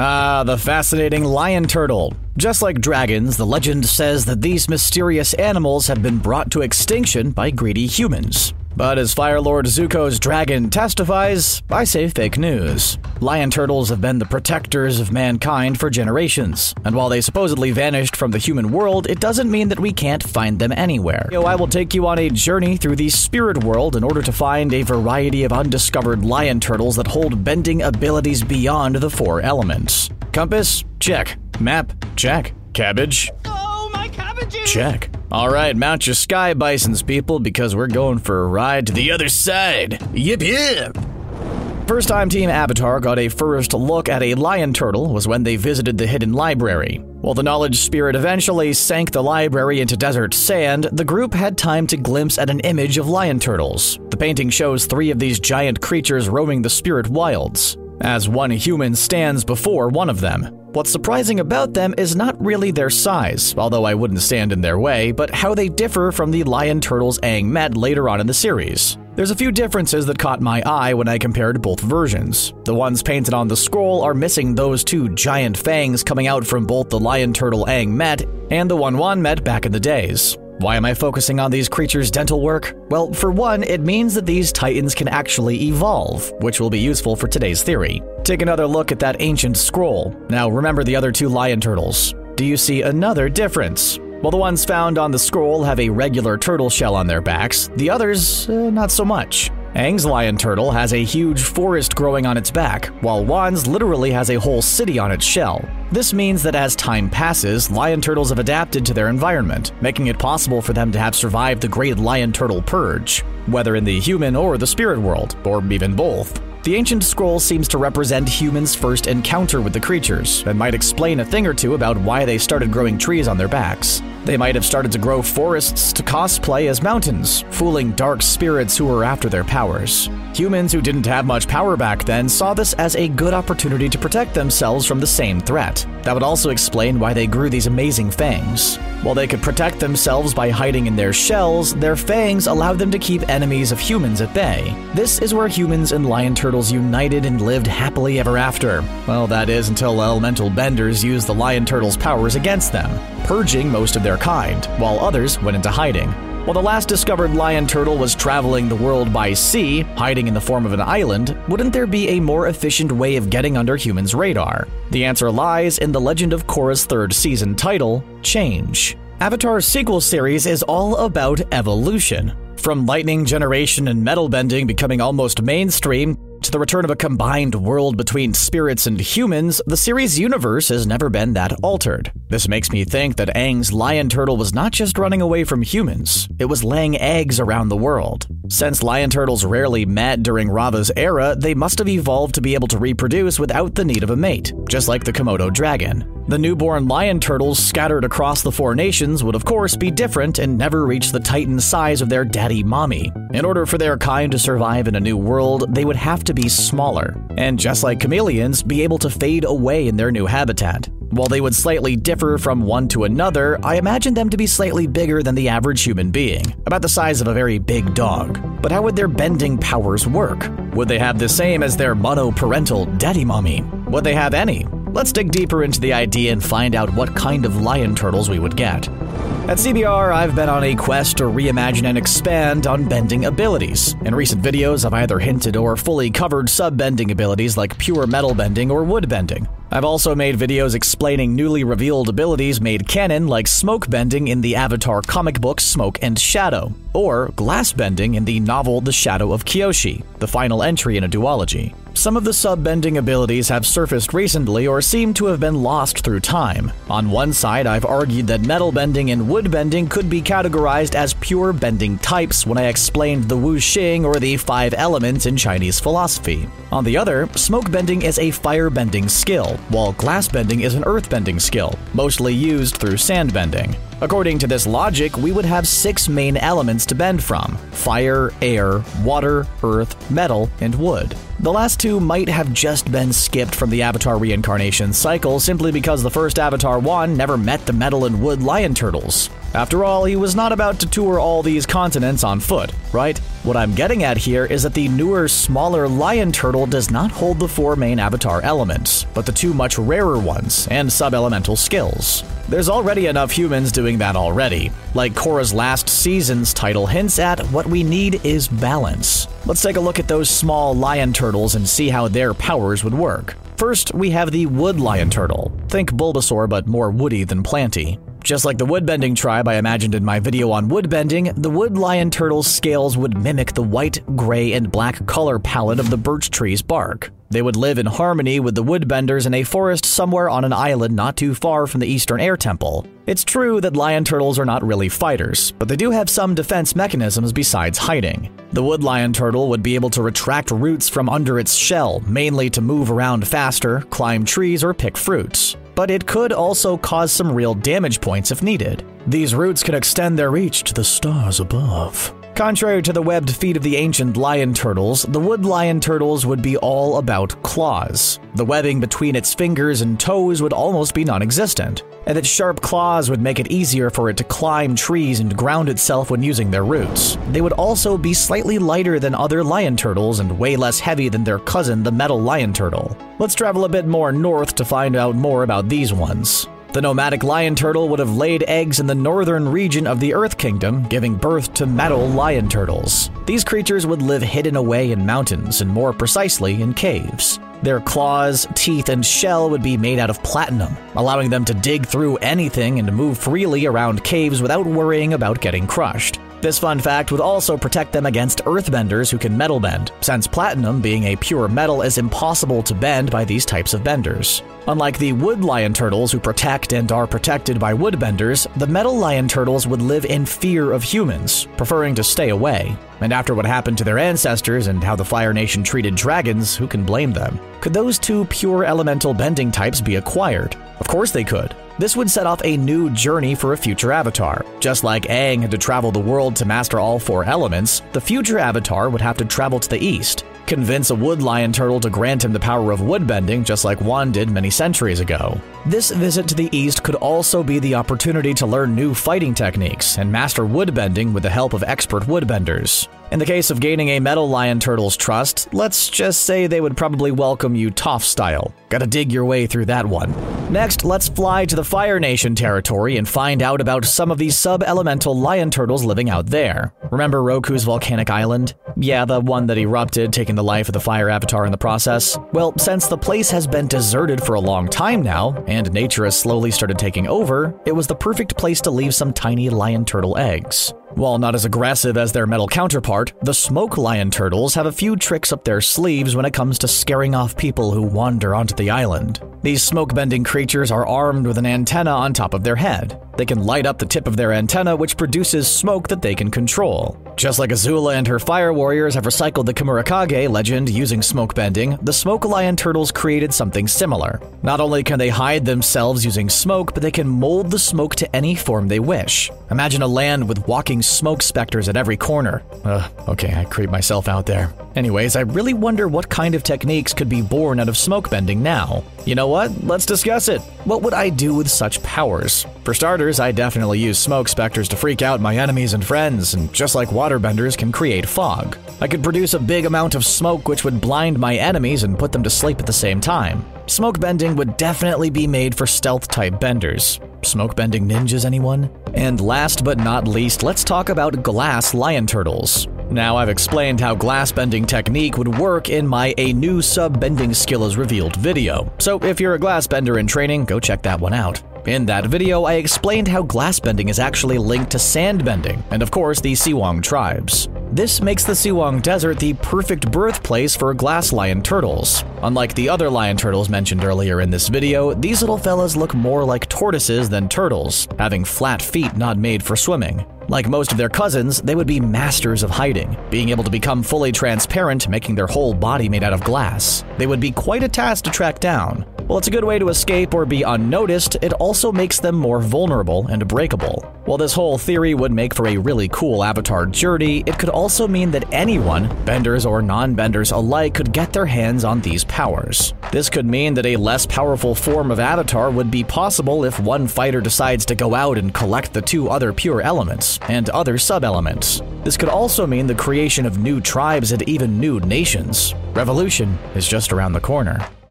Ah, the fascinating lion turtle. Just like dragons, the legend says that these mysterious animals have been brought to extinction by greedy humans. But as Firelord Zuko's dragon testifies, I say fake news. Lion turtles have been the protectors of mankind for generations, and while they supposedly vanished from the human world, it doesn't mean that we can't find them anywhere. Yo, I will take you on a journey through the spirit world in order to find a variety of undiscovered lion turtles that hold bending abilities beyond the four elements. Compass? Check. Map? Check. Cabbage? Oh, my cabbages! Check. All right, mount your sky bisons, people, because we're going for a ride to the other side. Yip yip. First time Team Avatar got a first look at a lion turtle was when they visited the hidden library. While the knowledge spirit eventually sank the library into desert sand, the group had time to glimpse at an image of lion turtles. The painting shows three of these giant creatures roaming the spirit wilds, as one human stands before one of them. What's surprising about them is not really their size, although I wouldn't stand in their way, but how they differ from the lion turtles Aang met later on in the series. There's a few differences that caught my eye when I compared both versions. The ones painted on the scroll are missing those two giant fangs coming out from both the lion turtle Aang met and the one Wan met back in the days. Why am I focusing on these creatures' dental work? Well, for one, it means that these titans can actually evolve, which will be useful for today's theory. Take another look at that ancient scroll. Now, remember the other two lion turtles. Do you see another difference? While the ones found on the scroll have a regular turtle shell on their backs, the others, uh, not so much. Aang's lion turtle has a huge forest growing on its back, while Wan's literally has a whole city on its shell. This means that as time passes, lion turtles have adapted to their environment, making it possible for them to have survived the Great Lion Turtle Purge, whether in the human or the spirit world, or even both. The ancient scroll seems to represent humans' first encounter with the creatures, and might explain a thing or two about why they started growing trees on their backs. They might have started to grow forests to cosplay as mountains, fooling dark spirits who were after their powers. Humans who didn't have much power back then saw this as a good opportunity to protect themselves from the same threat. That would also explain why they grew these amazing fangs. While they could protect themselves by hiding in their shells, their fangs allowed them to keep enemies of humans at bay. This is where humans and lion turtles united and lived happily ever after. Well, that is until elemental benders used the lion turtles' powers against them, purging most of their kind, while others went into hiding. While the last discovered lion turtle was traveling the world by sea, hiding in the form of an island, wouldn't there be a more efficient way of getting under humans' radar? The answer lies in the Legend of Korra's third season title, Change. Avatar's sequel series is all about evolution. From lightning generation and metal bending becoming almost mainstream to the return of a combined world between spirits and humans, the series' universe has never been that altered. This makes me think that Aang's lion turtle was not just running away from humans, it was laying eggs around the world. Since lion turtles rarely met during Raava's era, they must have evolved to be able to reproduce without the need of a mate, just like the Komodo dragon. The newborn lion turtles scattered across the four nations would, of course, be different and never reach the titan size of their daddy mommy. In order for their kind to survive in a new world, they would have to be smaller, and just like chameleons, be able to fade away in their new habitat. While they would slightly differ from one to another, I imagine them to be slightly bigger than the average human being, about the size of a very big dog. But how would their bending powers work? Would they have the same as their monoparental daddy mommy? Would they have any? Let's dig deeper into the idea and find out what kind of lion turtles we would get. At CBR, I've been on a quest to reimagine and expand on bending abilities. In recent videos, I've either hinted or fully covered sub bending abilities like pure metal bending or wood bending. I've also made videos explaining newly revealed abilities made canon like smoke bending in the Avatar comic book Smoke and Shadow, or glass bending in the novel The Shadow of Kyoshi, the final entry in a duology. Some of the sub bending abilities have surfaced recently or seem to have been lost through time. On one side, I've argued that metal bending and wood bending could be categorized as pure bending types when I explained the Wu Xing or the five elements in Chinese philosophy. On the other, smoke bending is a fire bending skill, while glass bending is an earth bending skill, mostly used through sand bending. According to this logic, we would have six main elements to bend from fire, air, water, earth, metal, and wood. The last two might have just been skipped from the Avatar reincarnation cycle simply because the first Avatar Wan never met the metal and wood lion turtles. After all, he was not about to tour all these continents on foot, right? What I'm getting at here is that the newer, smaller lion turtle does not hold the four main avatar elements, but the two much rarer ones and sub-elemental skills. There's already enough humans doing that already. Like Korra's last season's title hints at, what we need is balance. Let's take a look at those small lion turtles and see how their powers would work. First, we have the wood lion turtle. Think Bulbasaur, but more woody than planty. Just like the woodbending tribe I imagined in my video on woodbending, the wood lion turtle's scales would mimic the white, gray, and black color palette of the birch tree's bark. They would live in harmony with the woodbenders in a forest somewhere on an island not too far from the Eastern Air Temple. It's true that lion turtles are not really fighters, but they do have some defense mechanisms besides hiding. The wood lion turtle would be able to retract roots from under its shell, mainly to move around faster, climb trees, or pick fruits but it could also cause some real damage points if needed. These roots can extend their reach to the stars above. Contrary to the webbed feet of the ancient lion turtles, the wood lion turtles would be all about claws. The webbing between its fingers and toes would almost be non existent, and its sharp claws would make it easier for it to climb trees and ground itself when using their roots. They would also be slightly lighter than other lion turtles and way less heavy than their cousin, the metal lion turtle. Let's travel a bit more north to find out more about these ones. The nomadic lion turtle would have laid eggs in the northern region of the Earth Kingdom, giving birth to metal lion turtles. These creatures would live hidden away in mountains, and more precisely, in caves. Their claws, teeth, and shell would be made out of platinum, allowing them to dig through anything and move freely around caves without worrying about getting crushed. This fun fact would also protect them against earthbenders who can metal bend, since platinum, being a pure metal, is impossible to bend by these types of benders. Unlike the wood lion turtles who protect and are protected by woodbenders, the metal lion turtles would live in fear of humans, preferring to stay away. And after what happened to their ancestors and how the Fire Nation treated dragons, who can blame them? Could those two pure elemental bending types be acquired? Of course they could. This would set off a new journey for a future avatar. Just like Aang had to travel the world to master all four elements, the future avatar would have to travel to the east, convince a wood lion turtle to grant him the power of woodbending, just like Wan did many centuries ago. This visit to the east could also be the opportunity to learn new fighting techniques and master woodbending with the help of expert woodbenders. In the case of gaining a metal lion turtle's trust, let's just say they would probably welcome you Toph style. Gotta dig your way through that one. Next, let's fly to the Fire Nation territory and find out about some of these sub elemental lion turtles living out there. Remember Roku's volcanic island? Yeah, the one that erupted, taking the life of the fire avatar in the process. Well, since the place has been deserted for a long time now, and nature has slowly started taking over, it was the perfect place to leave some tiny lion turtle eggs. While not as aggressive as their metal counterpart, the smoke lion turtles have a few tricks up their sleeves when it comes to scaring off people who wander onto the island. These smoke bending creatures are armed with an antenna on top of their head. They can light up the tip of their antenna, which produces smoke that they can control. Just like Azula and her fire warriors have recycled the Kemurikage legend using smoke bending, the smoke lion turtles created something similar. Not only can they hide themselves using smoke, but they can mold the smoke to any form they wish. Imagine a land with walking smoke specters at every corner. Ugh, okay, I creep myself out there. Anyways, I really wonder what kind of techniques could be born out of smoke bending now. You know what? Let's discuss it. What would I do with such powers? For starters, I definitely use smoke specters to freak out my enemies and friends, and just like waterbenders can create fog. I could produce a big amount of smoke which would blind my enemies and put them to sleep at the same time. Smoke bending would definitely be made for stealth type benders. Smoke bending ninjas, anyone? And last but not least, let's talk about glass lion turtles. Now, I've explained how glass bending technique would work in my A New Sub Bending Skill is Revealed video, so if you're a glass bender in training, go check that one out. In that video, I explained how glass bending is actually linked to sand bending, and of course, the Si Wong tribes. This makes the Si Wong Desert the perfect birthplace for glass lion turtles. Unlike the other lion turtles mentioned earlier in this video, these little fellas look more like tortoises than turtles, having flat feet not made for swimming. Like most of their cousins, they would be masters of hiding, being able to become fully transparent, making their whole body made out of glass. They would be quite a task to track down. While it's a good way to escape or be unnoticed, it also makes them more vulnerable and breakable. While this whole theory would make for a really cool Avatar journey, it could also mean that anyone, benders or non benders alike, could get their hands on these powers. This could mean that a less powerful form of Avatar would be possible if one fighter decides to go out and collect the two other pure elements and other sub elements. This could also mean the creation of new tribes and even new nations. Revolution is just around the corner.